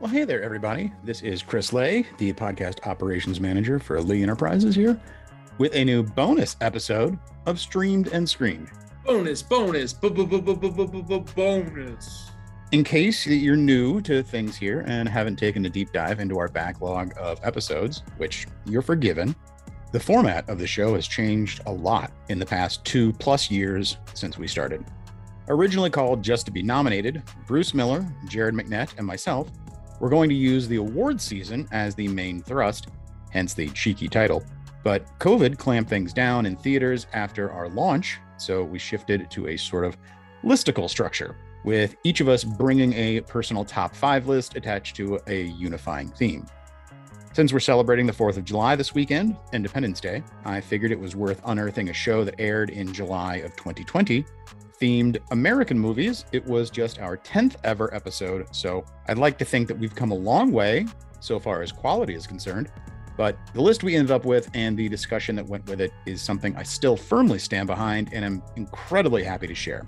Well, hey there, everybody. This is Chris Lay, the podcast operations manager for Lee Enterprises here, with a new bonus episode of Streamed and Screened. Bonus, bonus, bonus. In case you're new to things here and haven't taken a deep dive into our backlog of episodes, which you're forgiven, the format of the show has changed a lot in the past two plus years since we started. Originally called Just to Be Nominated, Bruce Miller, Jared McNett, and myself we're going to use the award season as the main thrust, hence the cheeky title. But COVID clamped things down in theaters after our launch, so we shifted to a sort of listicle structure, with each of us bringing a personal top five list attached to a unifying theme. Since we're celebrating the 4th of July this weekend, Independence Day, I figured it was worth unearthing a show that aired in July of 2020 themed American movies. It was just our 10th ever episode, so I'd like to think that we've come a long way so far as quality is concerned. But the list we ended up with and the discussion that went with it is something I still firmly stand behind and am incredibly happy to share.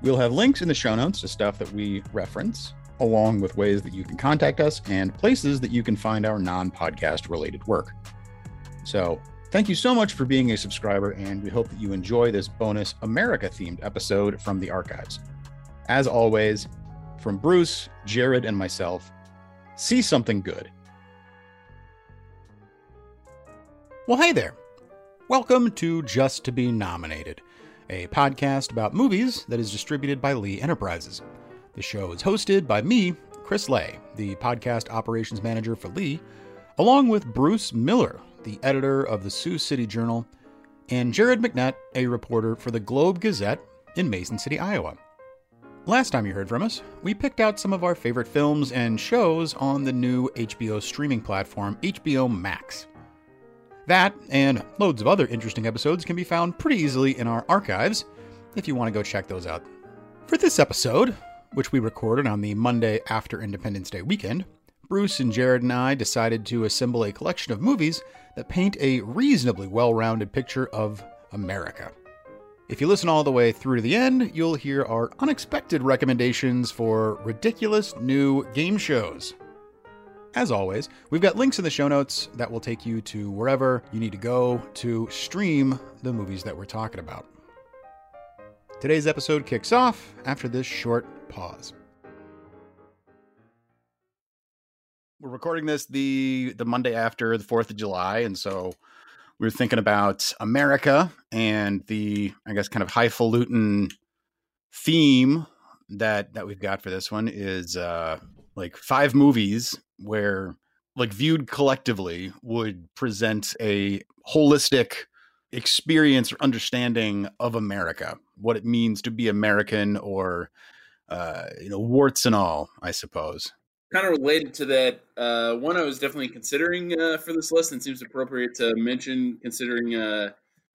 We'll have links in the show notes to stuff that we reference, along with ways that you can contact us and places that you can find our non podcast related work. So Thank you so much for being a subscriber, and we hope that you enjoy this bonus America themed episode from the archives. As always, from Bruce, Jared, and myself, see something good. Well, hey there. Welcome to Just to Be Nominated, a podcast about movies that is distributed by Lee Enterprises. The show is hosted by me, Chris Lay, the podcast operations manager for Lee, along with Bruce Miller, the editor of the Sioux City Journal, and Jared McNett, a reporter for the Globe Gazette in Mason City, Iowa. Last time you heard from us, we picked out some of our favorite films and shows on the new HBO streaming platform, HBO Max. That and loads of other interesting episodes can be found pretty easily in our archives if you want to go check those out. For this episode, which we recorded on the Monday after Independence Day weekend, Bruce and Jared and I decided to assemble a collection of movies that paint a reasonably well rounded picture of America. If you listen all the way through to the end, you'll hear our unexpected recommendations for ridiculous new game shows. As always, we've got links in the show notes that will take you to wherever you need to go to stream the movies that we're talking about. Today's episode kicks off after this short pause. We're recording this the the Monday after the Fourth of July, and so we were thinking about America and the I guess kind of highfalutin theme that that we've got for this one is uh like five movies where like viewed collectively would present a holistic experience or understanding of America, what it means to be American or uh, you know, warts and all, I suppose kind of related to that, uh, one I was definitely considering uh, for this list and seems appropriate to mention considering uh,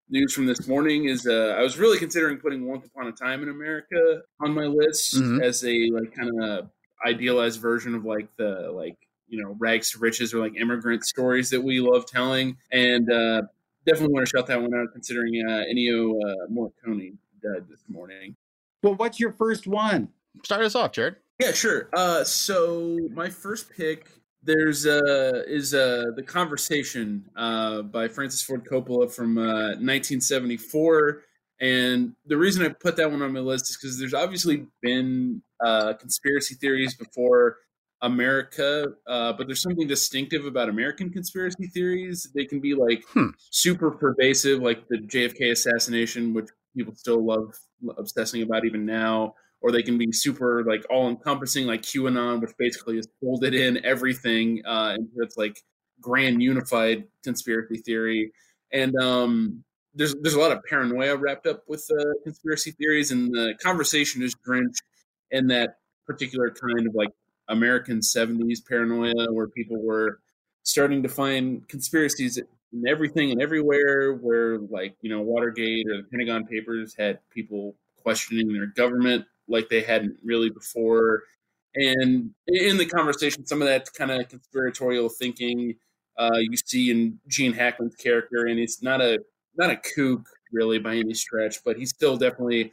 news from this morning is uh, I was really considering putting Once Upon a Time in America on my list mm-hmm. as a like kind of idealized version of like the like you know rags to riches or like immigrant stories that we love telling and uh, definitely want to shout that one out considering uh, Ennio uh, Morricone died this morning. Well, what's your first one? Start us off, Jared. Yeah, sure. Uh, so my first pick there's uh is uh the conversation uh by Francis Ford Coppola from uh 1974 and the reason I put that one on my list is because there's obviously been uh conspiracy theories before America uh but there's something distinctive about American conspiracy theories they can be like hmm. super pervasive like the JFK assassination which people still love obsessing about even now or they can be super like all encompassing, like QAnon, which basically is folded in everything uh, into its like grand unified conspiracy theory. And um, there's there's a lot of paranoia wrapped up with uh, conspiracy theories, and the conversation is drenched in that particular kind of like American '70s paranoia, where people were starting to find conspiracies in everything and everywhere. Where like you know Watergate or the Pentagon Papers had people questioning their government like they hadn't really before. And in the conversation, some of that kind of conspiratorial thinking uh, you see in Gene Hackman's character, and he's not a not a kook really by any stretch, but he still definitely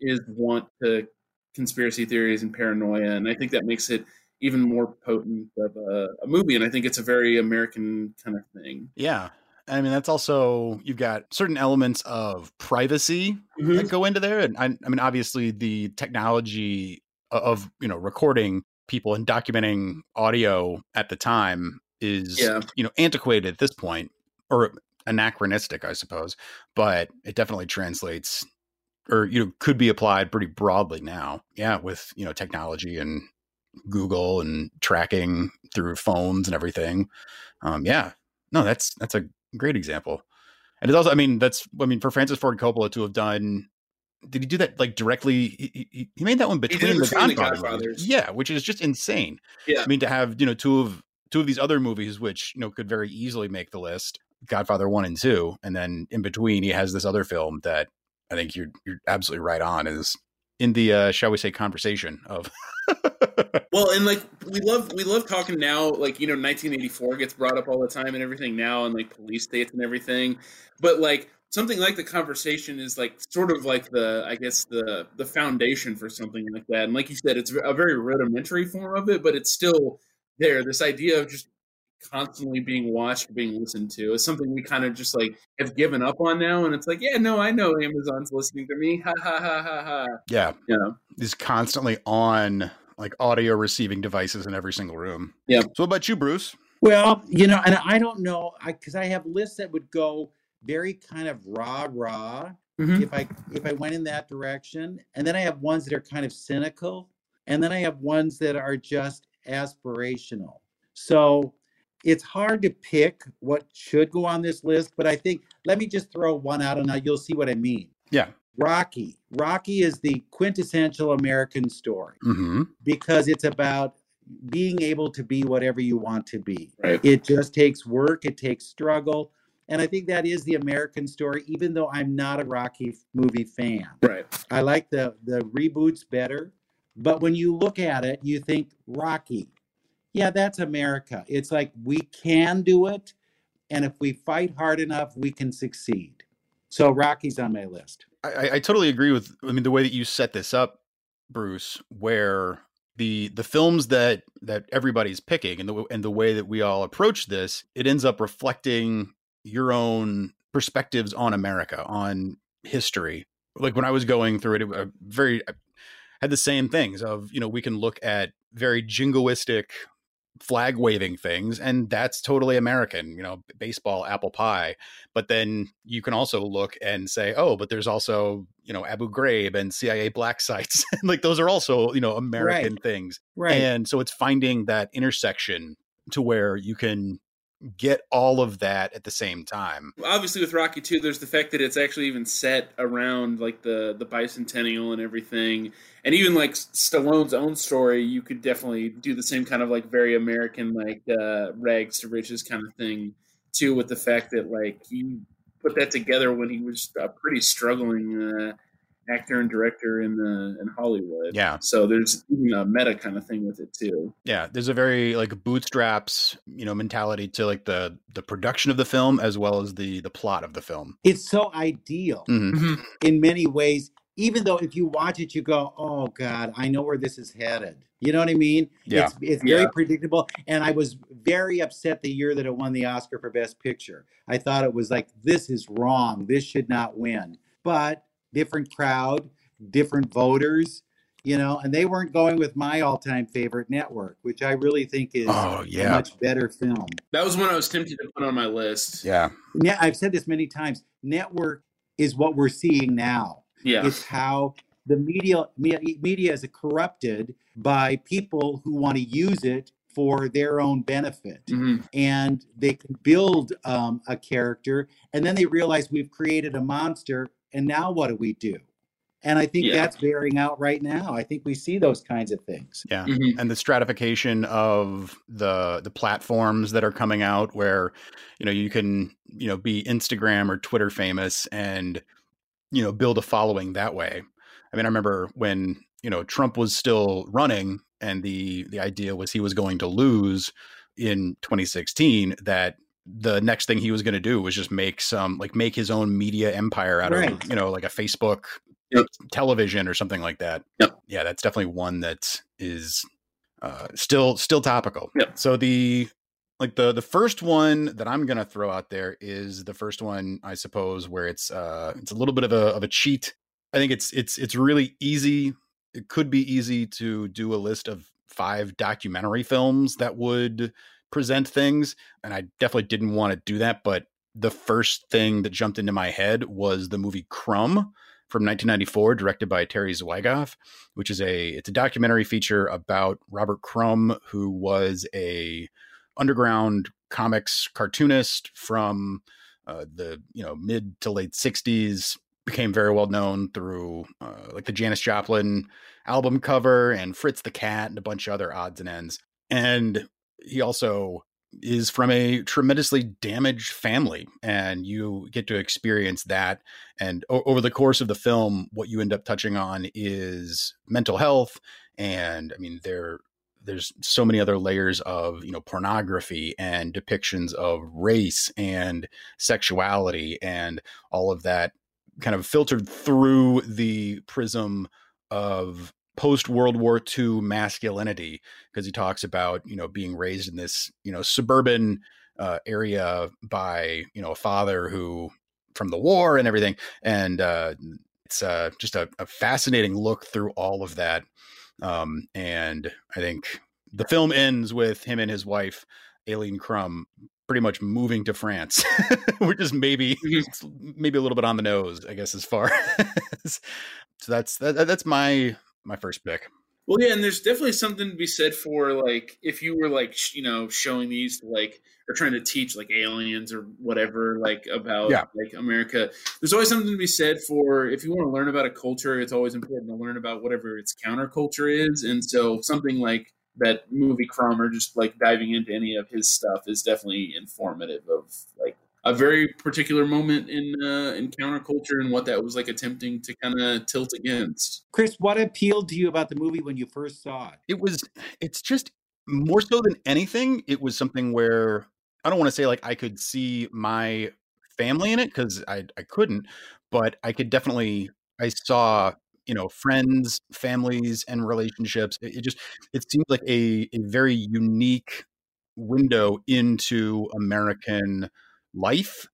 is want to conspiracy theories and paranoia, and I think that makes it even more potent of a, a movie. And I think it's a very American kind of thing. Yeah. I mean, that's also you've got certain elements of privacy Mhm. that go into there, and I, I mean, obviously, the technology of you know recording people and documenting audio at the time is Yeah. you know antiquated at this point or anachronistic, I suppose, but it definitely translates or you know could be applied pretty broadly now. Yeah, with you know technology and Google and tracking through phones and everything. Um, yeah, no, that's that's a great example. And it's also, I mean, that's, I mean, for Francis Ford Coppola to have done, did he do that like directly? He, he, he made that one between, the, between Godfather movies. Godfathers. Yeah, which is just insane. Yeah. I mean, to have you know two of two of these other movies, which you know could very easily make the list, Godfather one and two, and then in between he has this other film that I think you're you're absolutely right on is in the uh, shall we say conversation of. Well, and like we love we love talking now, like you know, 1984 gets brought up all the time and everything now, and like police states and everything. But like something like the conversation is like sort of like the I guess the the foundation for something like that. And like you said, it's a very rudimentary form of it, but it's still there. This idea of just constantly being watched, being listened to is something we kind of just like have given up on now. And it's like, yeah, no, I know Amazon's listening to me. Ha ha ha ha ha. yeah, You know. is constantly on like audio receiving devices in every single room. Yeah. So what about you, Bruce? Well, you know, and I don't know, I because I have lists that would go very kind of rah rah Mhm. if I if I went in that direction, and then I have ones that are kind of cynical, and then I have ones that are just aspirational. So it's hard to pick what should go on this list, but I think let me just throw one out, and now you'll see what I mean. Yeah. Rocky. Rocky is the quintessential American story Mm-hmm. because it's about being able to be whatever you want to be. Right. It just takes work, it takes struggle. And I think that is the American story, even though I'm not a Rocky movie fan. Right. I like the, the reboots better. But when you look at it, you think Rocky, yeah, that's America. It's like we can do it. And if we fight hard enough, we can succeed. So Rocky's on my list. I, I- totally agree with. I mean, the way that you set this up, Bruce, where the the films that that everybody's picking and the and the way that we all approach this, it ends up reflecting your own perspectives on America, on history. Like when I was going through it, it uh, very I had the same things of you know we can look at very jingoistic flag waving things and that's totally american you know baseball apple pie. But then you can also look and say oh but there's also you know abu ghraib and cia black sites. Like those are also you know american things. Right. and so it's finding that intersection to where you can get all of that at the same time. Obviously with Rocky 2 there's the fact that it's actually even set around like the the bicentennial and everything. And even like Stallone's own story you could definitely do the same kind of like very American like uh rags to riches kind of thing too with the fact that like he put that together when he was a pretty struggling uh, actor and director in the in Hollywood Yeah. so there's even a meta kind of thing with it too yeah there's a very like bootstraps you know mentality to like the the production of the film as well as the the plot of the film it's so ideal. Mhm. in many ways, even though if you watch it, you go, "Oh God, I know where this is headed." You know what I mean? Yeah. It's it's very Yeah. predictable, and I was very upset the year that it won the Oscar for Best Picture. I thought it was like, "This is wrong. This should not win." But different crowd, different voters, you know, and they weren't going with my all-time favorite network, which I really think is oh a yeah much better film. that was one I was tempted to put on my list yeah Yeah, I've said this many times. Network is what we're seeing now. yeah It's how the media media, media is corrupted by people who want to use it for their own benefit, Mhm. and they can build um, a character, and then they realize we've created a monster, and now what do we do? And I think Yeah. that's bearing out right now. I think we see those kinds of things. yeah Mhm. and the stratification of the the platforms that are coming out where you know you can you know be instagram or twitter famous and you know build a following that way i mean i remember when you know trump was still running and the the idea was he was going to lose in 2016 that the next thing he was going to do was just make some like make his own media empire out Right. of you know like a facebook Yep. television or something like that Yep. yeah that's definitely one that is uh, still still topical. Yep. So the like the the first one that I'm gonna throw out there is the first one, I suppose, where it's uh it's a little bit of a of a cheat. I think it's it's it's really easy. It could be easy to do a list of five documentary films that would present things, and I definitely didn't want to do that. But the first thing that jumped into my head was the movie Crumb from 1994, directed by Terry Zwigoff, which is a it's a documentary feature about Robert Crumb, who was a underground comics cartoonist from uh, the you know mid to late 60s became very well known through uh, like the Janis Joplin album cover and Fritz the Cat and a bunch of other odds and ends. And he also is from a tremendously damaged family and you get to experience that and o- over the course of the film what you end up touching on is mental health and i mean there there's so many other layers of you know pornography and depictions of race and sexuality and all of that kind of filtered through the prism of post World War II masculinity because he talks about you know being raised in this you know suburban uh, area by you know a father who from the war and everything and uh, it's uh, just a, a, fascinating look through all of that um, and I think the film ends with him and his wife Aline Crumb pretty much moving to France, which is maybe mm-hmm. maybe a little bit on the nose, I guess, as far as so that's that, that's my my first pick. Well, yeah, and there's definitely something to be said for like if you were like sh- you know showing these like or trying to teach like aliens or whatever like about yeah. like America. There's always something to be said for if you want to learn about a culture. It's always important to learn about whatever its counterculture is, and so something like that movie Crumb or just like diving into any of his stuff is definitely informative of like a very particular moment in uh, in counterculture and what that was like attempting to kind of tilt against. Chris, what appealed to you about the movie when you first saw it? It was it's just more so than anything, it was something where I don't want to say like I could see my family in it because I I couldn't, but I could definitely I saw you know friends, families, and relationships. It, it just it seemed like a a very unique window into American life.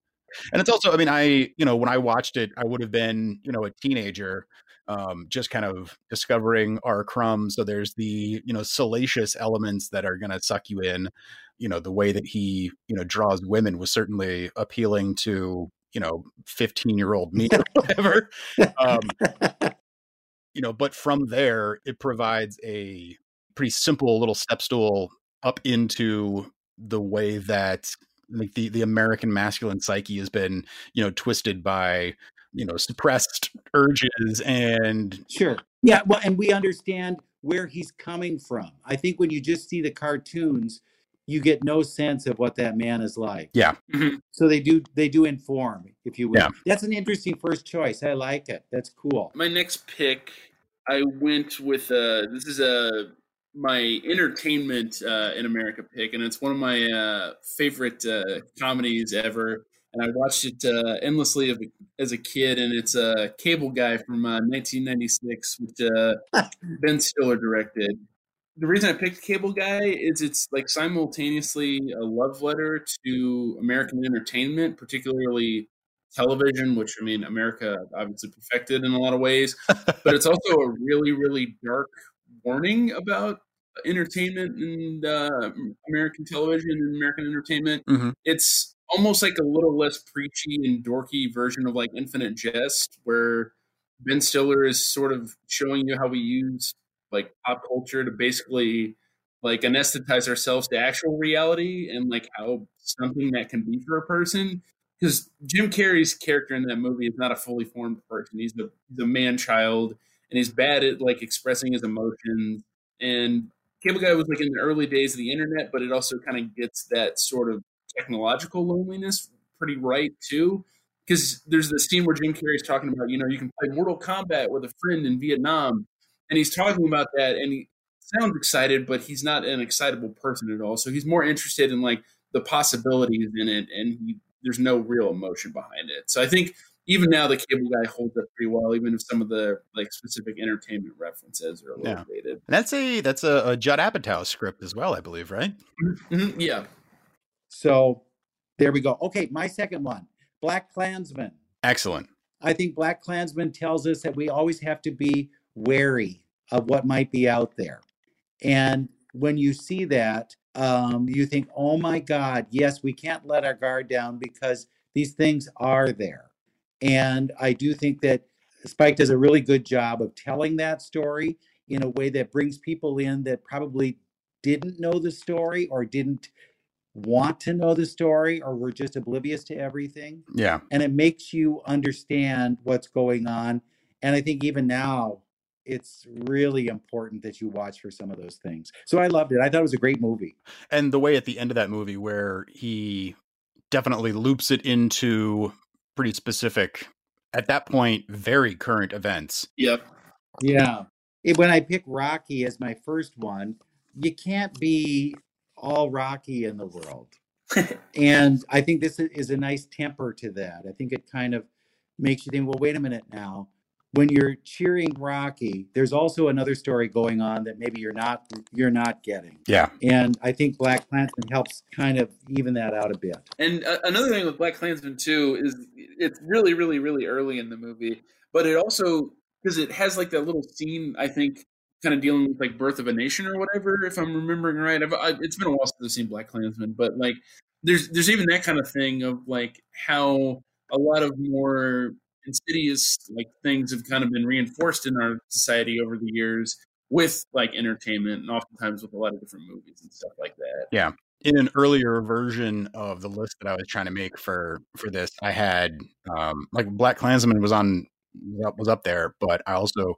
And it's also, I mean, I, you know, when I watched it, I would have been, you know, a teenager, um, just kind of discovering R. Crumb's. So there's the, you know, salacious elements that are going to suck you in. You know, the way that he, you know, draws women was certainly appealing to, you know, 15 year old me or whatever. um, you know, but from there, it provides a pretty simple little step stool up into the way that like the the American masculine psyche has been you know twisted by you know suppressed urges and sure. Yeah well and we understand where he's coming from. I think when you just see the cartoons you get no sense of what that man is like. Yeah. Mm-hmm. so they do they do inform if you will. Yeah. that's an interesting first choice. I like it. That's cool. My next pick i went with uh this is a my entertainment uh, in America pick, and it's one of my uh, favorite uh, comedies ever. And I watched it uh, endlessly as a kid, and it's a Cable Guy from 1996, uh, which uh, Ben Stiller directed. The reason I picked Cable Guy is it's like simultaneously a love letter to American entertainment, particularly television, which I mean, America obviously perfected in a lot of ways, but it's also a really, really dark warning about entertainment and uh, American television and American entertainment. Mm-hmm. It's almost like a little less preachy and dorky version of like Infinite Jest, where Ben Stiller is sort of showing you how we use like pop culture to basically like anesthetize ourselves to actual reality and like how something that can be for a person. Because Jim Carrey's character in that movie is not a fully formed person. He's the the man child and he's bad at like expressing his emotions. And Cable Guy was like in the early days of the internet, but it also kind of gets that sort of technological loneliness pretty right too. Because there's this scene where Jim Carrey's talking about, you know, you can play Mortal Kombat with a friend in Vietnam, and he's talking about that, and he sounds excited, but he's not an excitable person at all. So he's more interested in like the possibilities in it, and he, there's no real emotion behind it. So I think even now the cable guy holds up pretty well, even if some of the like specific entertainment references are a little Yeah. dated. And that's a that's a, a Judd Apatow script as well, I believe, right? Mhm, Yeah. So there we go. Okay, my second one, BlacKkKlansman. Excellent. I think BlacKkKlansman tells us that we always have to be wary of what might be out there. And when you see that, um, you think, oh my God, yes, we can't let our guard down because these things are there. And I do think that Spike does a really good job of telling that story in a way that brings people in that probably didn't know the story or didn't want to know the story or were just oblivious to everything Yeah. and it makes you understand what's going on. And I think even now, it's really important that you watch for some of those things. So I loved it. I thought it was a great movie. And the way at the end of that movie where he definitely loops it into pretty specific at that point very current events. Yep. Yeah. It- when I pick Rocky as my first one, you can't be all Rocky in the world. and I think this is a nice temper to that. I think it kind of makes you think, well, wait a minute now. When you're cheering Rocky, there's also another story going on that maybe you're not you're not getting. Yeah. And I think BlacKkKlansman helps kind of even that out a bit. And uh, another thing with BlacKkKlansman too is it's really, really, really early in the movie, but it also because it has like that little scene I think kind of dealing with like Birth of a Nation or whatever, if I'm remembering right. I've, I, it's been a while since I've seen Black Klansman, but like there's there's even that kind of thing of like how a lot of more insidious like things have kind of been reinforced in our society over the years with like entertainment and oftentimes with a lot of different movies and stuff like that. Yeah. In an earlier version of the list that I was trying to make for for this, I had um, like BlacKkKlansman was on was up- was up there, but I also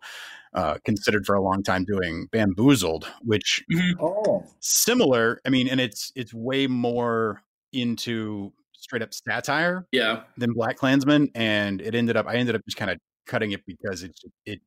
uh, considered for a long time doing Bamboozled, which Oh. similar. I mean, and it's it's way more into straight up satire Yeah. than BlacKkKlansman, and it ended up I ended up just kind of cutting it because it it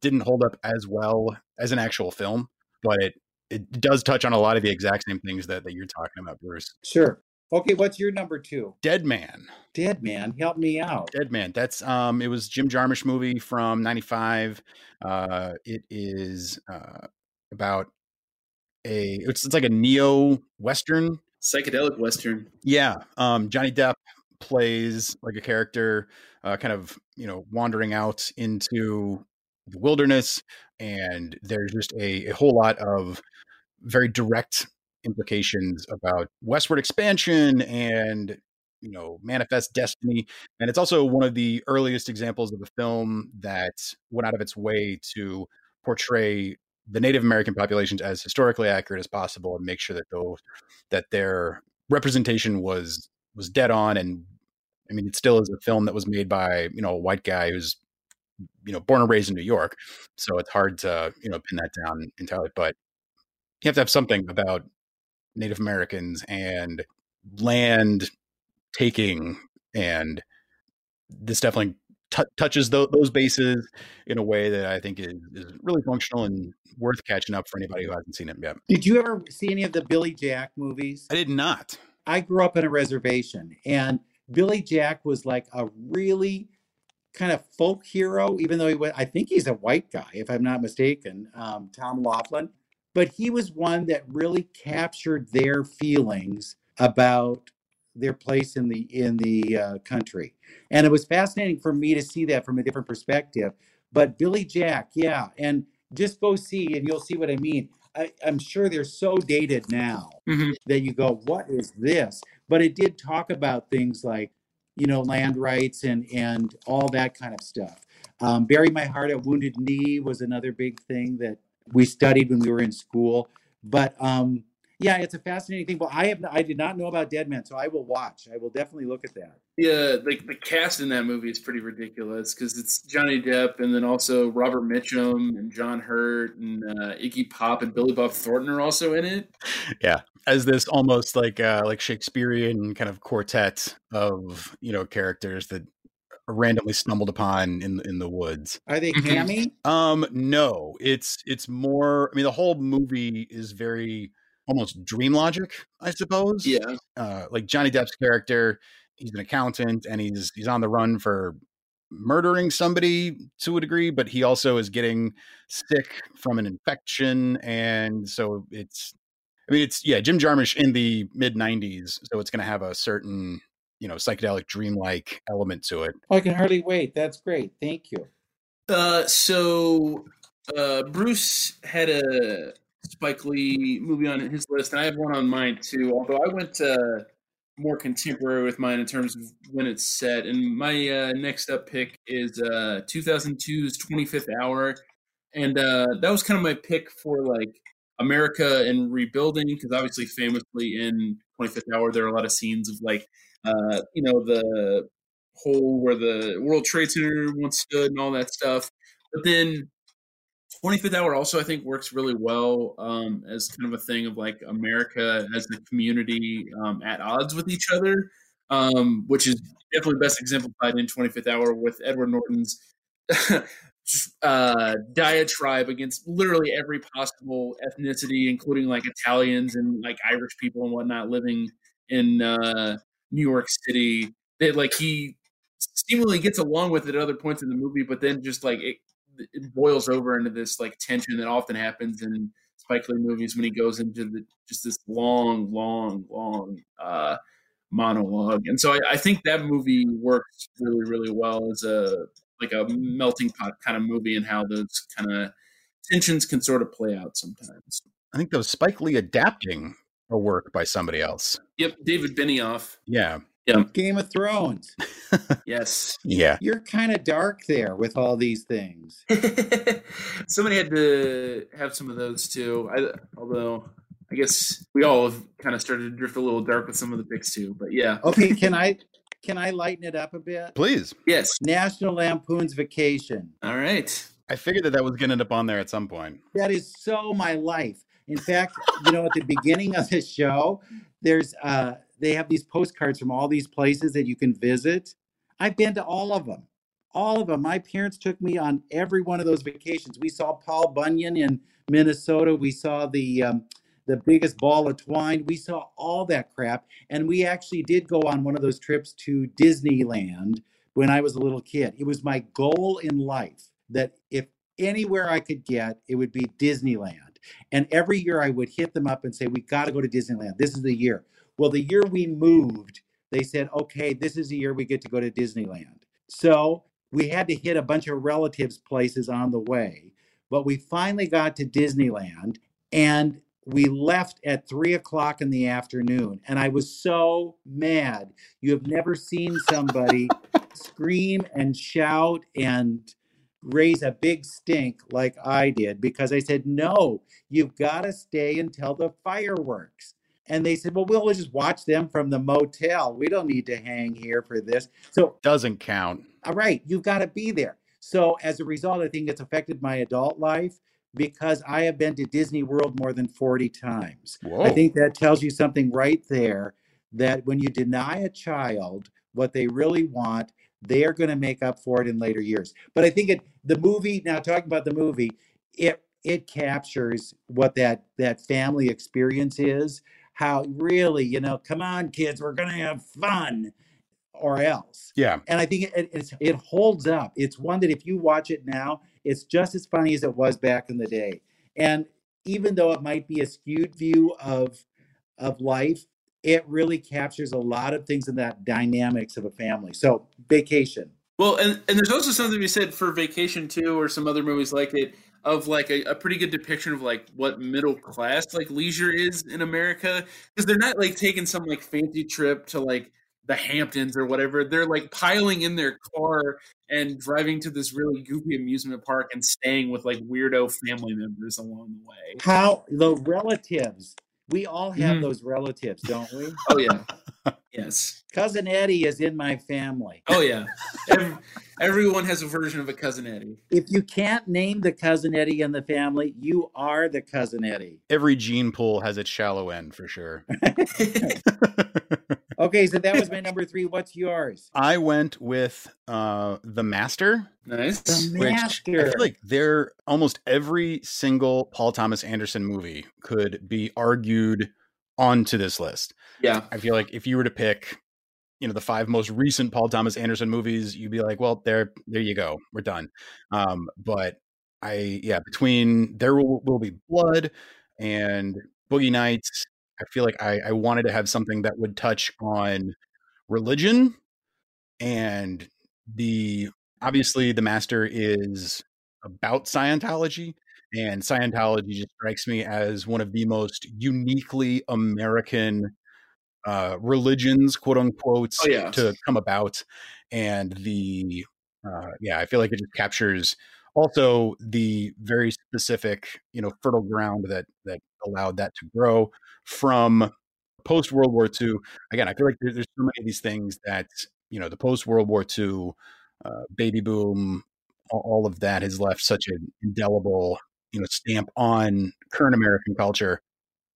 didn't hold up as well as an actual film, but it it does touch on a lot of the exact same things that that you're talking about, Bruce. Sure. Okay, what's your number two? Dead Man. Dead man, help me out. Dead Man. That's um it was Jim Jarmusch movie from 95. Uh it is uh about a it's, it's like a neo western. Psychedelic Western. Yeah. Um Johnny Depp plays like a character uh kind of, you know, wandering out into the wilderness and there's just a, a whole lot of very direct implications about westward expansion and you know manifest destiny and it's also one of the earliest examples of a film that went out of its way to portray the native american populations as historically accurate as possible and make sure that those that their representation was was dead on and i mean it still is a film that was made by you know a white guy who's you know born and raised in new york. So it's hard to you know pin that down entirely but you have to have something about native americans and land taking and this definitely t- touches tho- those bases in a way that i think is, is really functional and worth catching up for anybody who hasn't seen it yet Did you ever see any of the Billy Jack movies? i did not I grew up in a reservation, and Billy Jack was like a really kind of folk hero, even though he was, I think he's a white guy, if I'm not mistaken, um, Tom Laughlin. But he was one that really captured their feelings about their place in the in the uh, country, and it was fascinating for me to see that from a different perspective. But Billy Jack, yeah, and just go see, and you'll see what I mean. I, I'm sure they're so dated now Mhm. that you go, what is this? But it did talk about things like, you know, land rights and and all that kind of stuff. Um, Bury My Heart at Wounded Knee was another big thing that we studied when we were in school. But um, yeah, it's a fascinating thing. But I have I did not know about Dead Man, so I will watch. I will definitely look at that. Yeah, like the cast in that movie is pretty ridiculous because it's Johnny Depp and then also Robert Mitchum and John Hurt and uh, Iggy Pop and Billy Bob Thornton are also in it. Yeah, as this almost like uh like shakespearean kind of quartet of you know characters that randomly stumbled upon in in the woods Are they Mhm. hammy? um no it's it's more i mean the whole movie is very almost dream logic i suppose Yeah, uh like johnny depp's character he's an accountant and he's he's on the run for murdering somebody to a degree, but he also is getting sick from an infection, and so it's. I mean, it's yeah, Jim Jarmusch in the mid '90s, so it's going to have a certain you know psychedelic, dreamlike element to it. I can hardly wait. That's great. Thank you. Uh, so uh, Bruce had a Spike Lee movie on his list, and I have one on mine too. Although I went uh, more contemporary with mine in terms of when it's set. And my uh, next up pick is uh, 2002's 25th Hour, and uh, that was kind of my pick for like America and rebuilding because obviously, famously in 25th Hour, there are a lot of scenes of like uh, you know the hole where the World Trade Center once stood and all that stuff. But then 25th hour also i think works really well um, as kind of a thing of like america as a community um, at odds with each other um, which is definitely best exemplified in 25th hour with edward norton's uh, diatribe against literally every possible ethnicity including like italians and like irish people and whatnot living in uh, new york city. That like he seemingly gets along with it at other points in the movie but then just like it it boils over into this like tension that often happens in Spike Lee movies when he goes into the just this long, long, long uh, monologue. And so I, I think that movie works really, really well as a like a melting pot kind of movie and how those kind of tensions can sort of play out sometimes. I think that was Spike Lee adapting a work by somebody else. Yep, David Benioff. Yeah. Yeah. Game of Thrones. yes. Yeah. You're kind of dark there with all these things. Somebody had to have some of those too. I, although I guess we all have kind of started to drift a little dark with some of the picks too. But yeah. Okay, can I can I lighten it up a bit? Please. Yes. National Lampoon's Vacation. All right. I figured that that was going to end up on there at some point. That is so my life. In fact, you know, at the beginning of the show, there's uh they have these postcards from all these places that you can visit. I've been to all of them. All of them. My parents took me on every one of those vacations. We saw Paul Bunyan in Minnesota. We saw the um, the biggest ball of twine. We saw all that crap, and we actually did go on one of those trips to Disneyland when I was a little kid. It was my goal in life that if anywhere I could get, it would be Disneyland. And every year I would hit them up and say, "We got to go to Disneyland. This is the year." Well, the year we moved, they said, okay, this is the year we get to go to Disneyland. So we had to hit a bunch of relatives' places on the way. But we finally got to Disneyland and we left at three o'clock in the afternoon. And I was so mad. You have never seen somebody scream and shout and raise a big stink like I did because I said, no, you've got to stay until the fireworks. And they said, well, we'll just watch them from the motel. We don't need to hang here for this. So, Doesn't count. all right, you've got to be there. So, as a result, I think it's affected my adult life because I have been to Disney World more than 40 times. Whoa. I think that tells you something right there that when you deny a child what they really want, they are going to make up for it in later years. But I think it the movie now talking about the movie, it it captures what that that family experience is. How really, you know, come on, kids, we're going to have fun, or else. Yeah. And I think it, it's, it holds up. It's one that if you watch it now, it's just as funny as it was back in the day. And even though it might be a skewed view of of life, it really captures a lot of things in that dynamics of a family. So vacation. Well, and, and there's also something to be said for Vacation too, or some other movies like it, of like a, a pretty good depiction of like what middle class like leisure is in America, because they're not like taking some like fancy trip to like the Hamptons or whatever. They're like piling in their car and driving to this really goofy amusement park and staying with like weirdo family members along the way. How the relatives. We all have Mhm. those relatives, don't we? Oh yeah, yes. Cousin Eddie is in my family. Oh yeah. Ev- everyone has a version of a cousin Eddie. If you can't name the cousin Eddie in the family, you are the cousin Eddie. Every gene pool has its shallow end for sure. Okay, so that was my number three. What's yours? I went with uh The Master. nice. The Which I Master. feel like there almost every single Paul Thomas Anderson movie could be argued onto this list. Yeah. I feel like if you were to pick you know the five most recent Paul Thomas Anderson movies, you'd be like, well, there there you go, we're done. Um, but I yeah, between There Will, Will Be Blood and Boogie Nights, I feel like I, I wanted to have something that would touch on religion and the obviously the master is about Scientology and Scientology just strikes me as one of the most uniquely American uh, religions, quote unquote, Oh, yeah. to come about. And the, uh, yeah, I feel like it just captures also the very specific, you know, fertile ground that that allowed that to grow from post World War II. Again, I feel like there, there's so many of these things that you know the post World War II uh, baby boom, all, all of that has left such an indelible, you know, stamp on current American culture.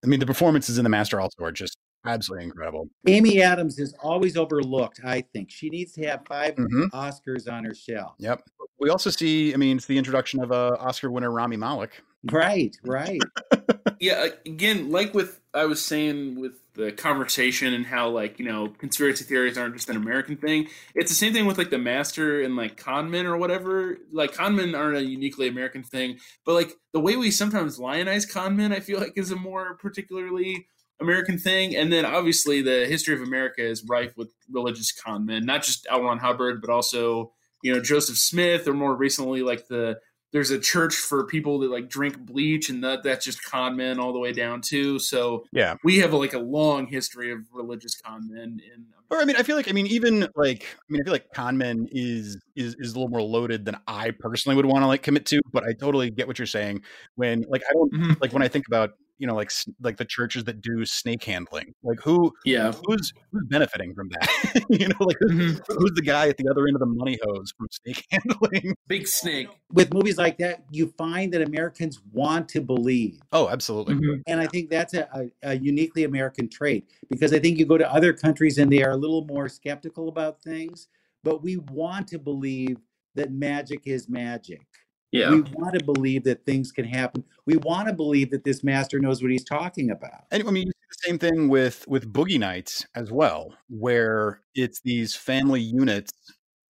I mean, the performances in The Master also are just absolutely incredible. Amy Adams is always overlooked, I think. She needs to have 5 Mhm. Oscars on her shelf. Yep. We also see, I mean, it's the introduction of uh, Oscar winner Rami Malek. Right, right. yeah again like with i was saying with the conversation and how like you know conspiracy theories aren't just an american thing it's the same thing with like the master and like conmen or whatever like conmen aren't a uniquely american thing but like the way we sometimes lionize conmen i feel like is a more particularly american thing and then obviously the history of america is rife with religious conmen not just L. Ron hubbard but also you know joseph smith or more recently like the there's a church for people that like drink bleach and that that's just con men all the way down too so Yeah. we have like a long history of religious con men in Or I mean, I feel like I mean, even like I mean, I feel like conmen is is is a little more loaded than I personally would want to like commit to. But I totally get what you're saying. When like I don't Mhm. like when I think about you know like like the churches that do snake handling, like who yeah who's who's benefiting from that? you know, like who's, Mhm. who's the guy at the other end of the money hose from snake handling? big snake With movies like that, you find that Americans want to believe. Oh, absolutely. Mhm. And I think that's a, a, a uniquely American trait because I think you go to other countries and they are a little more skeptical about things, but we want to believe that magic is magic. Yeah We want to believe that things can happen. We want to believe that this master knows what he's talking about. And I mean, you see the same thing with with Boogie Nights as well, where it's these family units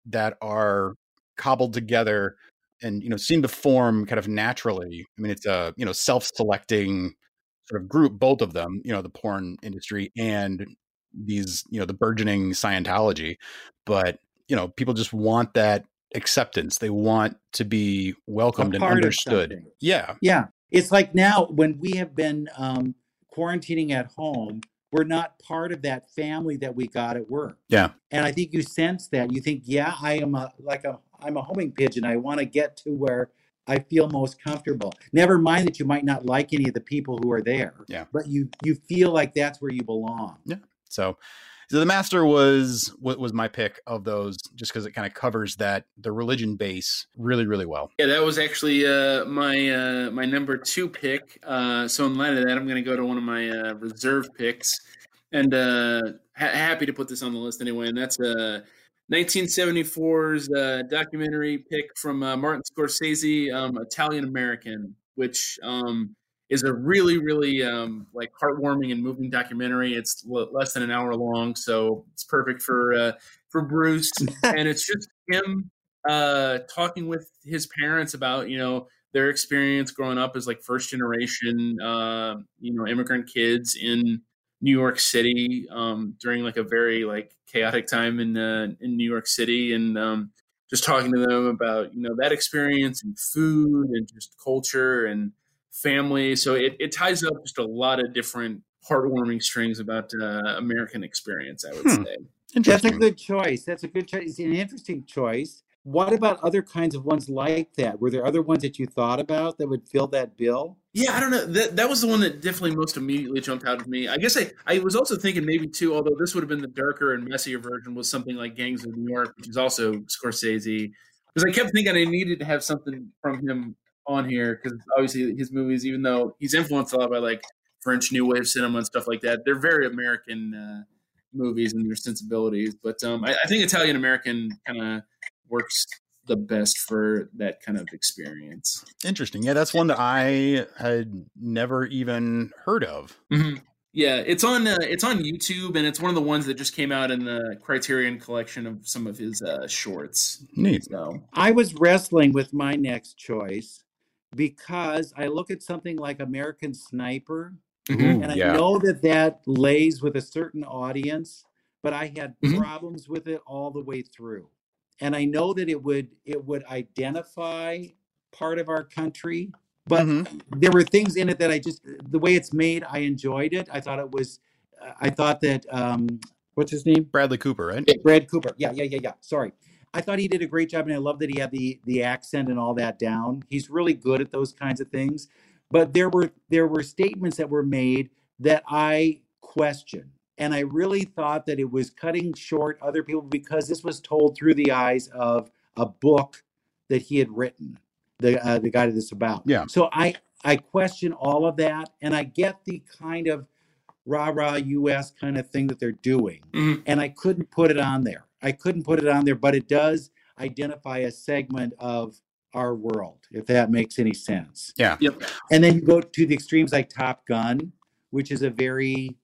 that are cobbled together and you know seem to form kind of naturally. I mean, it's a you know self-selecting sort of group, both of them. You know, the porn industry and these you know the burgeoning Scientology, but you know people just want that acceptance. They want to be welcomed and understood. Yeah, Yeah. It's like now when we have been um, quarantining at home, we're not part of that family that we got at work. yeah. And I think you sense that. You think, yeah, I am a like a I'm a homing pigeon. I want to get to where I feel most comfortable. Never mind that you might not like any of the people who are there. Yeah. But you you feel like that's where you belong. Yeah. So, so the master was wa- was my pick of those, just because it kind of covers that the religion base really, really well. yeah that was actually uh my uh my number two pick uh so in light of that i'm gonna go to one of my uh reserve picks and uh ha- happy to put this on the list anyway and that's uh 1974's uh, documentary pick from uh, Martin Scorsese, um, Italian American, which um, is a really, really um, like heartwarming and moving documentary. It's l- less than an hour long, so it's perfect for uh, for Bruce, and it's just him uh, talking with his parents about you know their experience growing up as like first generation, uh, you know, immigrant kids in New York City um, during like a very like chaotic time in uh, in New York City, and um, just talking to them about you know that experience and food and just culture and family. So it, it ties up just a lot of different heartwarming strings about uh, American experience. I would Hmm. say. That's a good choice. That's a good choice. It's an interesting choice. What about other kinds of ones like that? Were there other ones that you thought about that would fill that bill? Yeah, I don't know. That that was the one that definitely most immediately jumped out at me. I guess I, I was also thinking maybe too, although this would have been the darker and messier version, was something like Gangs of New York, which is also Scorsese. Because I kept thinking I needed to have something from him on here because obviously his movies, even though he's influenced a lot by like French New Wave cinema and stuff like that, they're very American uh, movies and their sensibilities. But um, I, I think Italian American kind of works the best for that kind of experience. Interesting. Yeah, that's one that I had never even heard of. Mhm. Yeah, it's on uh, it's on YouTube, and it's one of the ones that just came out in the Criterion collection of some of his uh, shorts. Neat. So I was wrestling with my next choice because I look at something like American Sniper, Ooh, and I yeah. know that that lays with a certain audience, but I had Mhm. problems with it all the way through. And I know that it would it would identify part of our country, but Mhm. there were things in it that I just the way it's made, I enjoyed it. I thought it was I thought that um what's his name? Bradley Cooper, right? Brad Cooper. Yeah, yeah, yeah, yeah. Sorry. I thought he did a great job and I love that he had the the accent and all that down. He's really good at those kinds of things. But there were there were statements that were made that I questioned. And I really thought that it was cutting short other people because this was told through the eyes of a book that he had written, the uh, the guy that this about. Yeah. So I I question all of that, and I get the kind of rah rah U.S. kind of thing that they're doing, Mhm. and I couldn't put it on there. I couldn't put it on there, but it does identify a segment of our world, if that makes any sense. Yeah. Yep, And then you go to the extremes like Top Gun, which is a very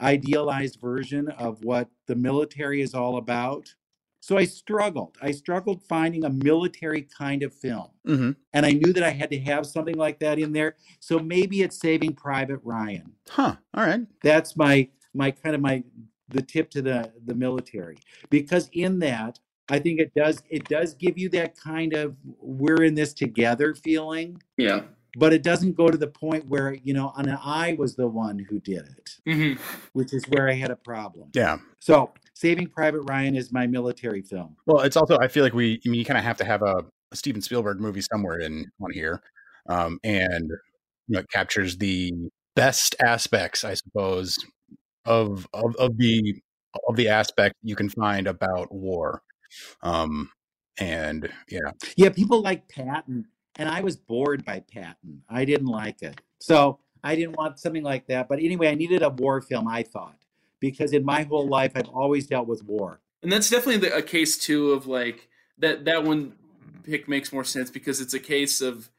idealized version of what the military is all about. So I struggled. I struggled finding a military kind of film. hmm And I knew that I had to have something like that in there. So maybe it's Saving Private Ryan. Huh. All right. That's my my kind of my the tip to the the military. Because in that, I think it does it does give you that kind of we're in this together feeling yeah. but it doesn't go to the point where you know and i was the one who did it hmm which is where i had a problem Yeah. so saving private ryan is my military film Well, it's also I feel like we I mean you kind of have to have a, a Steven Spielberg movie somewhere in on here, um, and you know it captures the best aspects, I suppose, of of of the of the aspect you can find about war, um, and yeah, yeah people like patton and i was bored by patton. I didn't like it. So i didn't want something like that but anyway i needed a war film i thought because in my whole life i've always dealt with war. And that's definitely the, a case too of like that that one pick makes more sense because it's a case of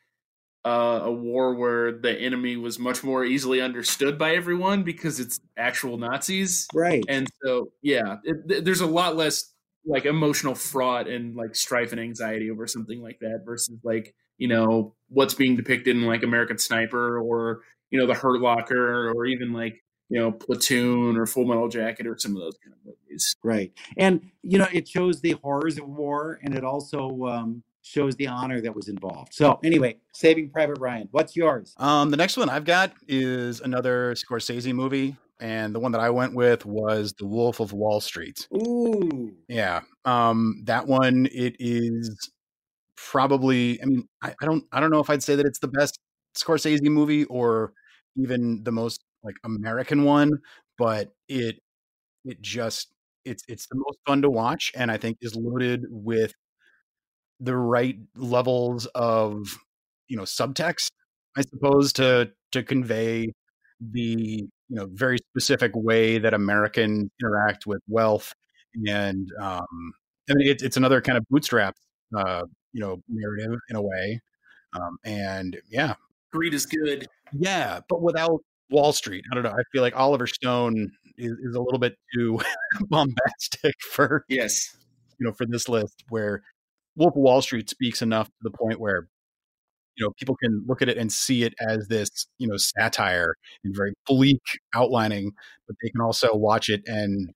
uh, a war where the enemy was much more easily understood by everyone because it's actual Nazis, right. And so yeah, it, th- there's a lot less like emotional fraught and like strife and anxiety over something like that versus like you know what's being depicted in like American Sniper or you know the Hurt Locker or even like you know Platoon or Full Metal Jacket or some of those kind of movies. right. And you know it shows the horrors of war and it also um, shows the honor that was involved so anyway saving private ryan what's yours Um, the next one I've got is another Scorsese movie, and the one that I went with was The Wolf of Wall Street. Ooh. Yeah, um, that one it is probably. I mean, I, I don't, I don't know if I'd say that it's the best Scorsese movie or even the most like American one, but it, it just, it's, it's the most fun to watch, and I think is loaded with the right levels of, you know, subtext, I suppose, to to convey the you know very specific way that Americans interact with wealth, and um, I mean it's it's another kind of bootstrap uh, you know narrative in a way, um, and yeah, Greed is good. yeah, but without Wall Street, I don't know. I feel like Oliver Stone is, is a little bit too bombastic for Yes. you know for this list where Wolf of Wall Street speaks enough to the point where you know people can look at it and see it as this you know satire and very bleak outlining, but they can also watch it and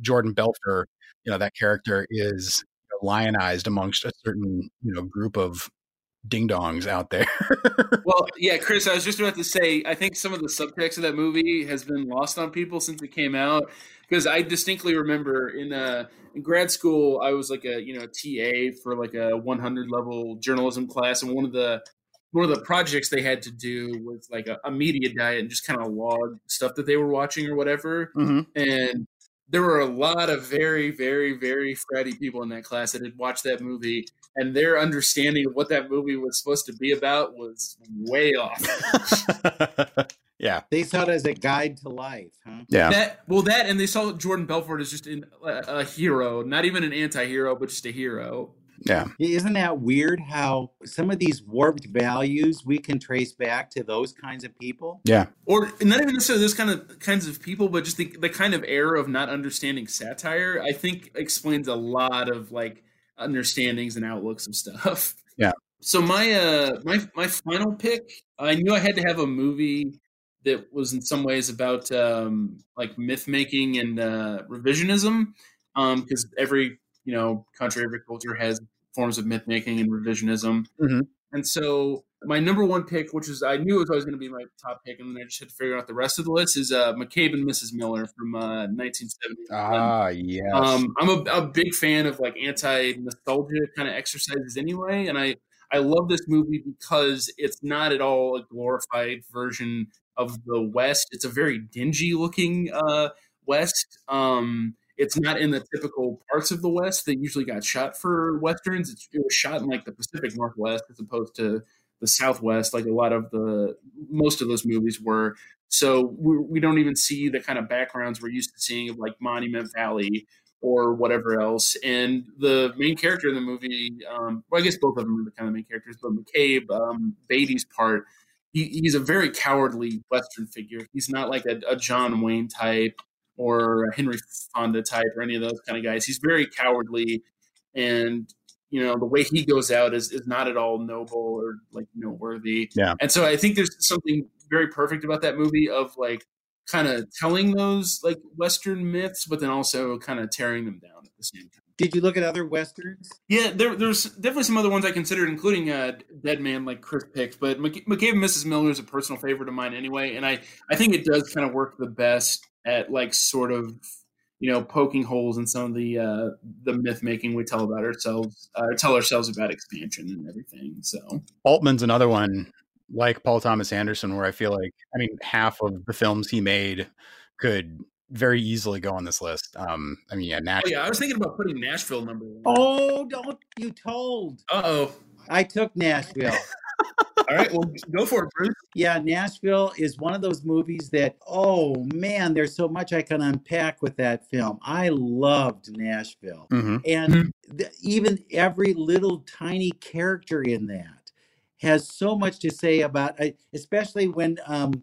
Jordan Belfort, you know that character is lionized amongst a certain you know group of ding dongs out there. Well, yeah, Chris, I was just about to say, I think some of the subtext of that movie has been lost on people since it came out. Because I distinctly remember in, uh, in grad school, I was like a you know TA for like a 100 level journalism class, and one of the one of the projects they had to do was like a, a media diet and just kind of log stuff that they were watching or whatever. Mhm. And there were a lot of very, very, very fratty people in that class that had watched that movie, and their understanding of what that movie was supposed to be about was way off. yeah, They saw it as a guide to life, huh? yeah, That well, that and they saw Jordan Belfort as just in, a, a hero, not even an anti-hero, but just a hero. Yeah. Isn't that weird how some of these warped values we can trace back to those kinds of people? Yeah. Or not even necessarily those kind of kinds of people, but just the, the kind of air of not understanding satire, I think explains a lot of like understandings and outlooks of stuff. Yeah. So my uh my my final pick, I knew I had to have a movie that was in some ways about um like myth making and uh revisionism. Um because every you know country, every culture has forms of myth making and revisionism. Mhm. And so my number one pick, which is I knew it was always going to be my top pick, and then I just had to figure out the rest of the list, is uh, McCabe and Mrs. Miller from uh, 1970. Ah, yes. Um, I'm a, a big fan of like anti nostalgia kind of exercises anyway, and I I love this movie because it's not at all a glorified version of the West. It's a very dingy looking uh, West. Um, it's not in the typical parts of the West that usually got shot for westerns. It's, it was shot in like the Pacific Northwest as opposed to the Southwest, like a lot of the most of those movies were. So we, we don't even see the kind of backgrounds we're used to seeing of like Monument Valley or whatever else. And the main character in the movie, um, well, I guess both of them are the kind of main characters, but McCabe, um, Beatty's part, he, he's a very cowardly Western figure. He's not like a, a John Wayne type or a Henry Fonda type or any of those kind of guys. He's very cowardly, and you know the way he goes out is is not at all noble or like noteworthy. Yeah. And so I think there's something very perfect about that movie of like kind of telling those like Western myths, but then also kind of tearing them down at the same time. Did you look at other westerns? Yeah, there, there's definitely some other ones I considered, including uh, Dead Man, like Chris picked. But McC- McCabe and Mrs. Miller is a personal favorite of mine anyway, and I I think it does kind of work the best at like sort of you know poking holes in some of the uh, the myth making we tell about ourselves, uh, tell ourselves about expansion and everything. So Altman's another one, like Paul Thomas Anderson, where I feel like, I mean, half of the films he made could very easily go on this list. Um, I mean, yeah, oh Nashville. yeah, I was thinking about putting Nashville number one. Oh, don't you told. Uh oh. I took Nashville. All right, well go for it, Bruce. Yeah, Nashville is one of those movies that, oh man, there's so much I can unpack with that film. I loved Nashville. Mhm. And Mhm. th- even every little tiny character in that has so much to say about, especially when, um,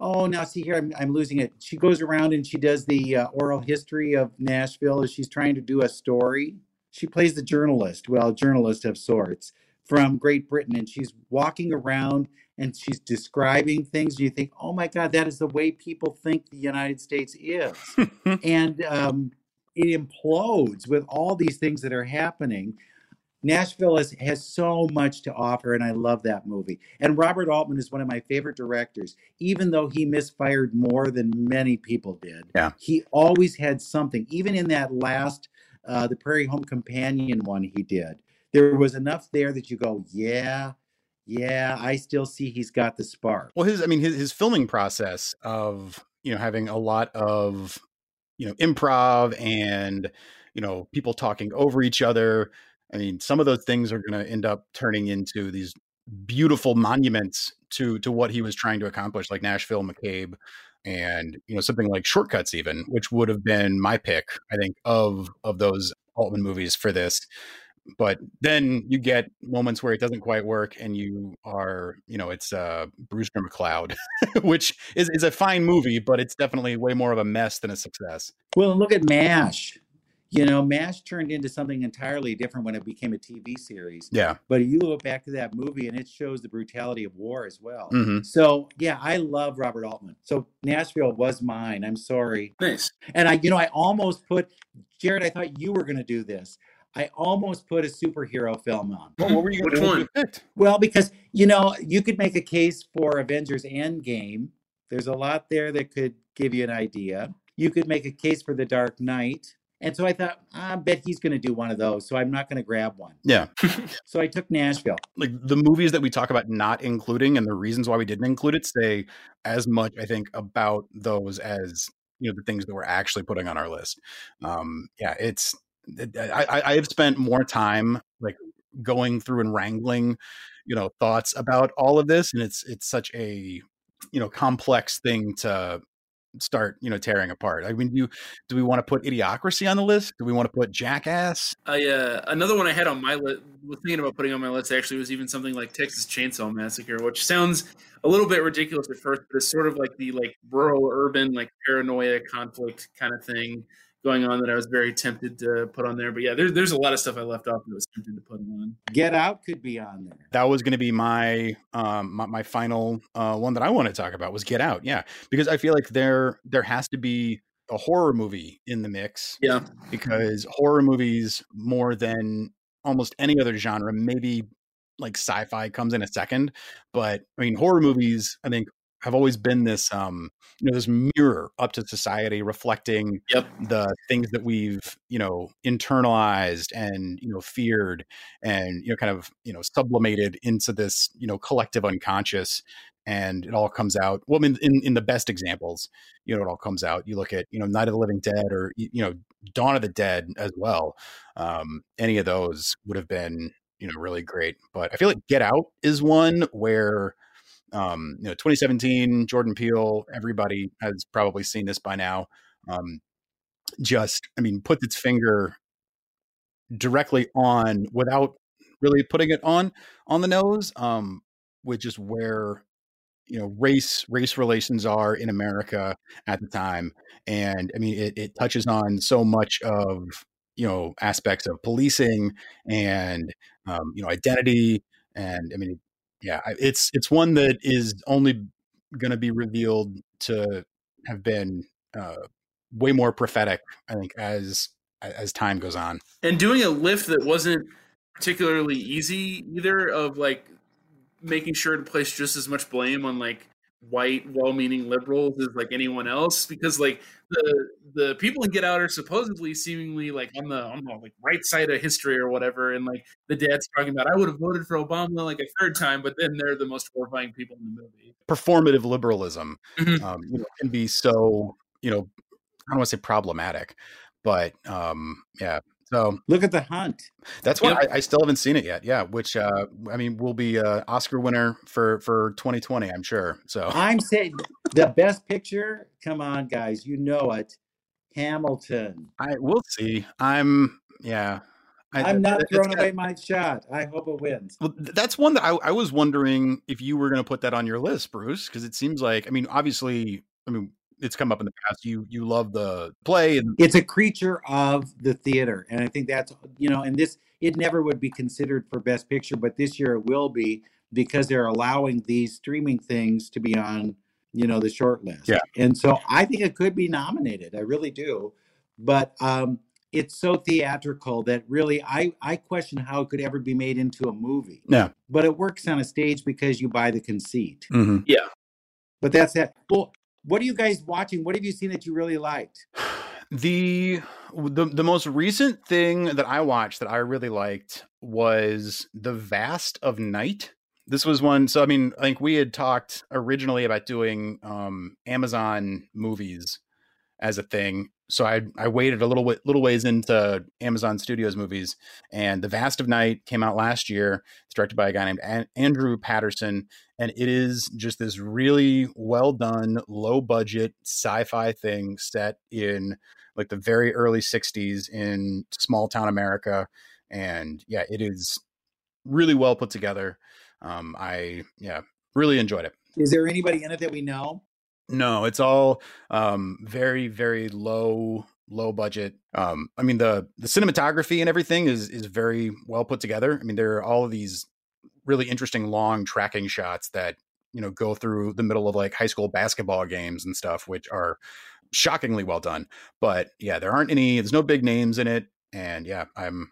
oh, now see here, I'm, I'm losing it. She goes around and she does the uh, oral history of Nashville as she's trying to do a story. She plays the journalist, well, journalist of sorts from Great Britain, and she's walking around and she's describing things. And you think, oh my God, that is the way people think the United States is and um, it implodes with all these things that are happening. Nashville has, has so much to offer, and I love that movie. And Robert Altman is one of my favorite directors, even though he misfired more than many people did. Yeah. He always had something, even in that last, uh, the Prairie Home Companion one he did. There was enough there that you go, yeah, yeah, I still see he's got the spark. Well, his, I mean, his, his filming process of, you know, having a lot of, you know, improv and, you know, people talking over each other. I mean, some of those things are going to end up turning into these beautiful monuments to to what he was trying to accomplish, like Nashville McCabe, and you know something like Short Cuts, even, which would have been my pick, I think, of of those Altman movies for this. But then you get moments where it doesn't quite work, and you are, you know, it's uh, Brewster McCloud, which is is a fine movie, but it's definitely way more of a mess than a success. Well, look at MASH. You know, MASH turned into something entirely different when it became a TV series. Yeah. But you look back to that movie and it shows the brutality of war as well. hmm So, yeah, I love Robert Altman. So, Nashville was mine. I'm sorry. Nice. And I, you know, I almost put, Jared, I thought you were going to do this. I almost put a superhero film on. Well, what were you? Which what would one? you have picked? Well, because, you know, you could make a case for Avengers Endgame. There's a lot there that could give you an idea. You could make a case for The Dark Knight. And so I thought, I bet he's going to do one of those. So I'm not going to grab one. Yeah. So I took Nashville. like the movies that we talk about not including and the reasons why we didn't include it say as much i think about those as you know the things that we're actually putting on our list um yeah it's it- i i have spent more time like going through and wrangling you know thoughts about all of this and it's it's such a you know complex thing to start you know tearing apart. I mean, do do we want to put Idiocracy on the list? Do we want to put Jackass? I uh, another one I had on my list was thinking about putting on my list actually was even something like Texas Chainsaw Massacre, which sounds a little bit ridiculous at first, but it's sort of like the like rural urban like paranoia conflict kind of thing going on that I was very tempted to put on there. But yeah, there's there's a lot of stuff I left off that was tempted to put on. Get Out could be on there. That was going to be my um my, my final uh, one that I want to talk about was Get Out. Yeah, because I feel like there there has to be a horror movie in the mix. Yeah, because horror movies more than almost any other genre, maybe like sci-fi comes in a second, but I mean horror movies. I think have always been this um you know this mirror up to society reflecting yep. the things that we've you know internalized and you know feared and you know kind of you know sublimated into this you know collective unconscious and it all comes out well in, in, in the best examples you know it all comes out you look at you know night of the living dead or you know dawn of the dead as well um any of those would have been you know really great but i feel like get out is one where um, you know, 2017, Jordan Peele, everybody has probably seen this by now. Um, just, I mean, put its finger directly on without really putting it on on the nose, um, with just where you know race race relations are in America at the time, and I mean, it, it touches on so much of you know aspects of policing and um, you know identity and I mean yeah, it's it's one that is only going to be revealed to have been uh, way more prophetic. I think as as time goes on, and doing a lift that wasn't particularly easy either. Of like making sure to place just as much blame on like white, well-meaning liberals as like anyone else, because like the the people in Get Out are supposedly seemingly like on the on the like right side of history or whatever, and like the dad's talking about I would have voted for Obama like a third time, but then they're the most horrifying people in the movie. Performative liberalism mm-hmm. um, you know, can be so you know I don't want to say problematic, but um, yeah, so look at the hunt. That's why yep. I, I, still haven't seen it yet. Yeah, which uh, I mean will be a Oscar winner for for 2020, I'm sure. So I'm saying the best picture. Come on, guys, you know it. Hamilton. I will see. I'm yeah. I, am not throwing away my shot. I hope it wins. Well, that's one that I, I was wondering if you were going to put that on your list, Bruce, because it seems like I mean, obviously, I mean, it's come up in the past. You you love the play, and it's a creature of the theater, and I think that's you know, and this it never would be considered for Best Picture, but this year it will be because they're allowing these streaming things to be on you know the short list. Yeah, and so I think it could be nominated. I really do, but um, it's so theatrical that really I I question how it could ever be made into a movie. Yeah, but it works on a stage because you buy the conceit. Mm-hmm. Yeah. But that's that. Well, what are you guys watching? What have you seen that you really liked? The the the most recent thing that I watched that I really liked was The Vast of Night. This was one so I mean, I think we had talked originally about doing um Amazon movies as a thing. So I I waited a little bit little ways into Amazon Studios movies, and The Vast of Night came out last year. It's directed by a guy named An- Andrew Patterson, and it is just this really well done, low budget sci-fi thing set in like the very early '60s in small town America, and yeah, it is really well put together. Um, I yeah really enjoyed it. Is there anybody in it that we know? No, it's all um, very, very low, low budget. Um, I mean the the cinematography and everything is is very well put together. I mean there are all of these really interesting long tracking shots that you know go through the middle of like high school basketball games and stuff, which are shockingly well done. But yeah, there aren't any. There's no big names in it, and yeah, I'm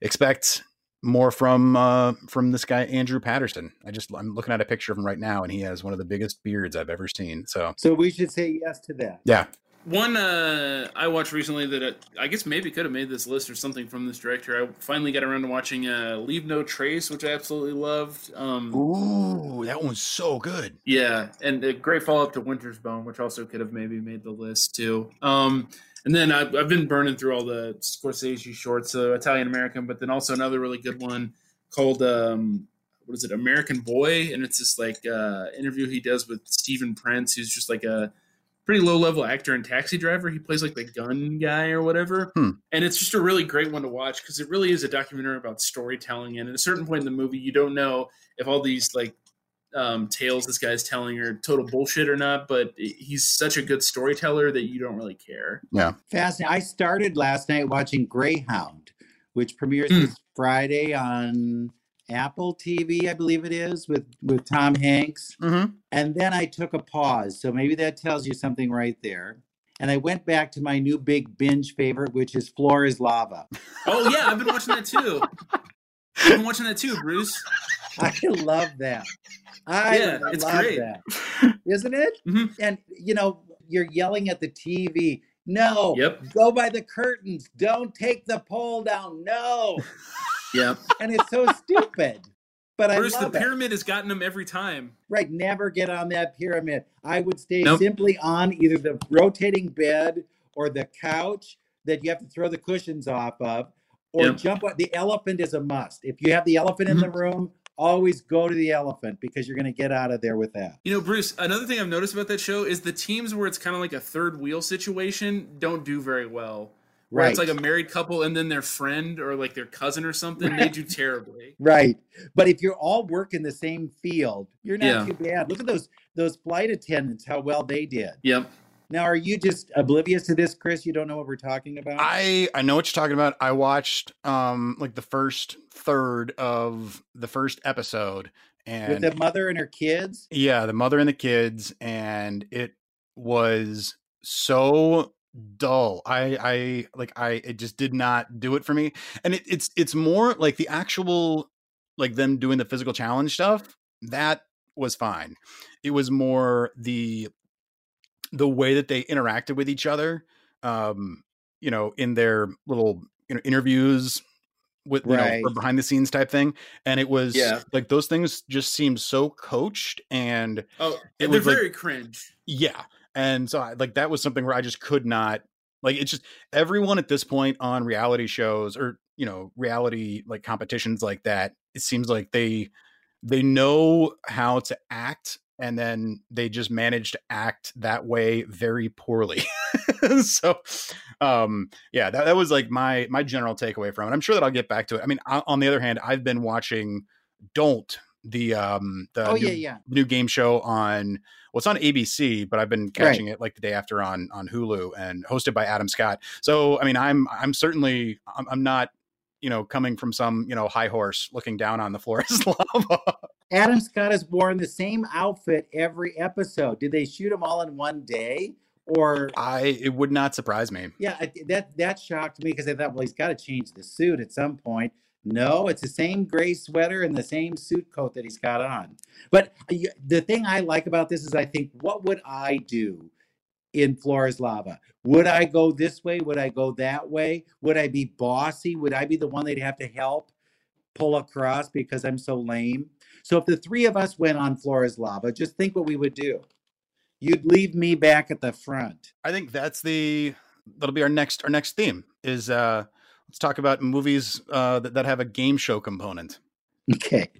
expect more from uh, from this guy Andrew Patterson. I just I'm looking at a picture of him right now, and he has one of the biggest beards I've ever seen. So so we should say yes to that. Yeah. One uh, I watched recently that it, I guess maybe could have made this list or something from this director. I finally got around to watching uh, Leave No Trace, which I absolutely loved. Um, Ooh, that one's so good. Yeah, and a great follow up to Winter's Bone, which also could have maybe made the list too. Um, and then I've, I've been burning through all the Scorsese shorts, uh, Italian American, but then also another really good one called um, what is it, American Boy, and it's this like uh, interview he does with Steven Prince, who's just like a pretty low level actor in Taxi Driver. He plays like the gun guy or whatever, Hmm. and it's just a really great one to watch because it really is a documentary about storytelling. And at a certain point in the movie, you don't know if all these like um, tales this guy's telling are total bullshit or not, but he's such a good storyteller that you don't really care. Yeah. Fascinating. I started last night watching Greyhound, which premieres Hmm. this Friday on Apple TV, I believe it is, with with Tom Hanks. Mm-hmm. And then I took a pause. So maybe that tells you something right there. And I went back to my new big binge favorite, which is Floor is Lava. Oh yeah, I've been watching that too. I've been watching that too, Bruce. I love that. I Yeah, love it's great. that. Isn't it? Mhm. And you know, you're yelling at the TV. No. Yep. Go by the curtains. Don't take the pole down. No. Yep. And it's so stupid. But I Bruce, the love it. pyramid has gotten him every time. Right. Never get on that pyramid. I would stay Nope. simply on either the rotating bed or the couch that you have to throw the cushions off of, or jump on. The elephant is a must. If you have the elephant in the Mm-hmm. room, always go to the elephant because you're going to get out of there with that. You know, Bruce, another thing I've noticed about that show is the teams where it's kind of like a third wheel situation don't do very well. Where it's like a married couple and then their friend or like their cousin or something, they do terribly. Right. But if you're all working the same field, you're not Yeah. too bad. Look at those those flight attendants, how well they did. Yep. Now, are you just oblivious to this, Chris? You don't know what we're talking about? I I know what you're talking about. I watched um like the first third of the first episode, and With the mother and her kids? yeah, the mother and the kids, and it was so dull. I I like I it just did not do it for me. And it, it's it's more like the actual like them doing the physical challenge stuff that was fine. It was more the the way that they interacted with each other um you know in their little you know interviews with you Right. know or behind the scenes type thing and it was Yeah. like those things just seemed so coached and Oh, It they're was like- very cringe. yeah and so I, like that was something where i just could not like it's just everyone at this point on reality shows or you know reality like competitions like that it seems like they they know how to act and then they just managed to act that way very poorly. So um yeah that, that was like my my general takeaway from it. I'm sure that i'll get back to it. I mean I, on the other hand i've been watching don't the um the oh, new, yeah, yeah. new game show on well it's on abc but i've been catching it like the day after on on hulu and hosted by adam scott. So i mean i'm i'm certainly i'm, I'm not you know coming from some you know high horse looking down on the floor as lava Adam Scott has worn the same outfit every episode. Did they shoot them all in one day? Or i it would not surprise me yeah, that that shocked me because I thought, well, he's got to change the suit at some point. No, it's the same gray sweater and the same suit coat that he's got on. But uh, the thing I like about this is I think, what would I do in Floor is Lava? Would I go this way? Would I go that way? Would I be bossy? Would I be the one they'd have to help pull across because I'm so lame? So if the three of us went on Floor is Lava, just think what we would do. You'd leave me back at the front. i think that's the that'll be our next our next theme is uh let's talk about movies uh that, that have a game show component Okay.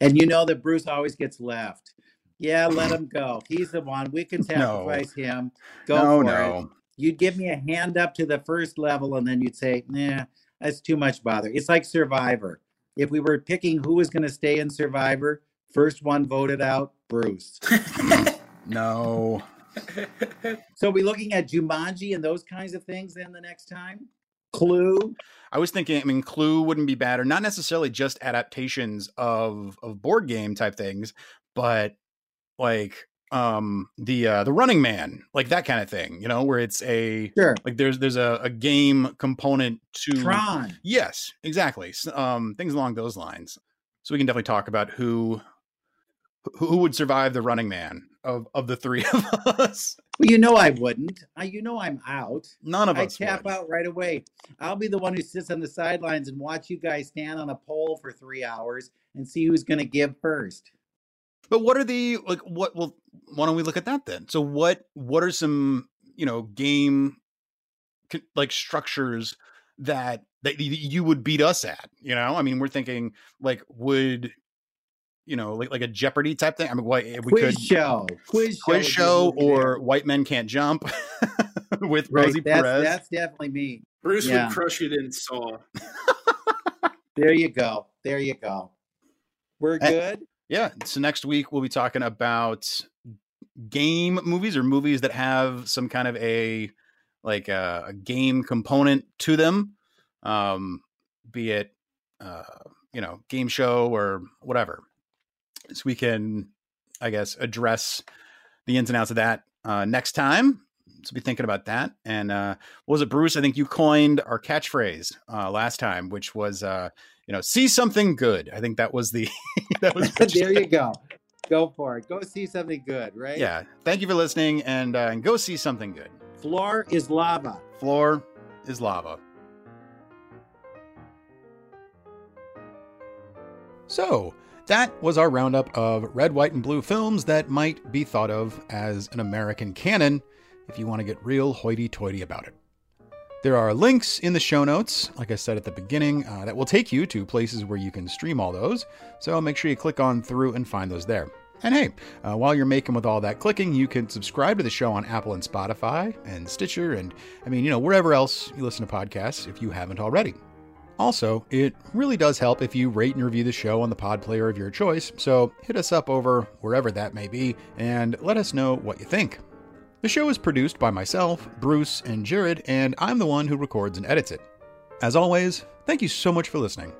And you know that Bruce always gets left. Yeah, let him go. He's the one. We can No. sacrifice him. Go no for it. no You'd give me a hand up to the first level, and then you'd say, nah, that's too much bother. It's like Survivor. If we were picking who was going to stay in Survivor, first one voted out, Bruce. no So are we looking at Jumanji and those kinds of things then the next time? Clue? I was thinking, I mean, Clue wouldn't be bad, or not necessarily just adaptations of of board game type things, but like um the uh the Running Man, like that kind of thing, you know, where it's a Sure. like there's there's a, a game component to Tron. Yes, exactly. Um, things along those lines. So we can definitely talk about who who would survive the Running Man of of the three of us. Well, you know I wouldn't. I, you know I'm out. None of I us. tap would. out right away. I'll be the one who sits on the sidelines and watch you guys stand on a pole for three hours and see who's going to give first. But what are the like? What? Well, why don't we look at that then? So what? What are some you know game like structures that that you would beat us at? You know, I mean, we're thinking like would you know, like like a Jeopardy type thing. I mean, what we quiz could show, quiz show, quiz would show movie there. or White Men Can't Jump with right. Rosie That's, Perez. that's definitely me. Bruce Yeah. would crush it in Saw. There you go. There you go. We're Eh, good. Yeah. So next week we'll be talking about game movies or movies that have some kind of a like a, a game component to them, um, be it uh, you know game show or whatever. So we can, I guess, address the ins and outs of that uh, next time. So be thinking about that. And uh, what was it, Bruce? I think you coined our catchphrase uh, last time, which was uh, you know, see something good. I think that was the that was there you go. Go for it. Go see something good, right? yeah. Thank you for listening and, uh, and go see something good. Floor is lava. Floor is lava. So, that was our roundup of red, white, and blue films that might be thought of as an American canon if you want to get real hoity toity about it. There are links in the show notes, like I said at the beginning, uh, that will take you to places where you can stream all those. So make sure you click on through and find those there. And hey, uh, while you're making with all that clicking, you can subscribe to the show on Apple and Spotify and Stitcher and, I mean, you know, wherever else you listen to podcasts if you haven't already. Also, it really does help if you rate and review the show on the pod player of your choice, so hit us up over wherever that may be and let us know what you think. The show is produced by myself, Bruce, and Jared, and I'm the one who records and edits it. As always, thank you so much for listening.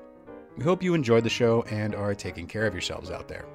We hope you enjoyed the show and are taking care of yourselves out there.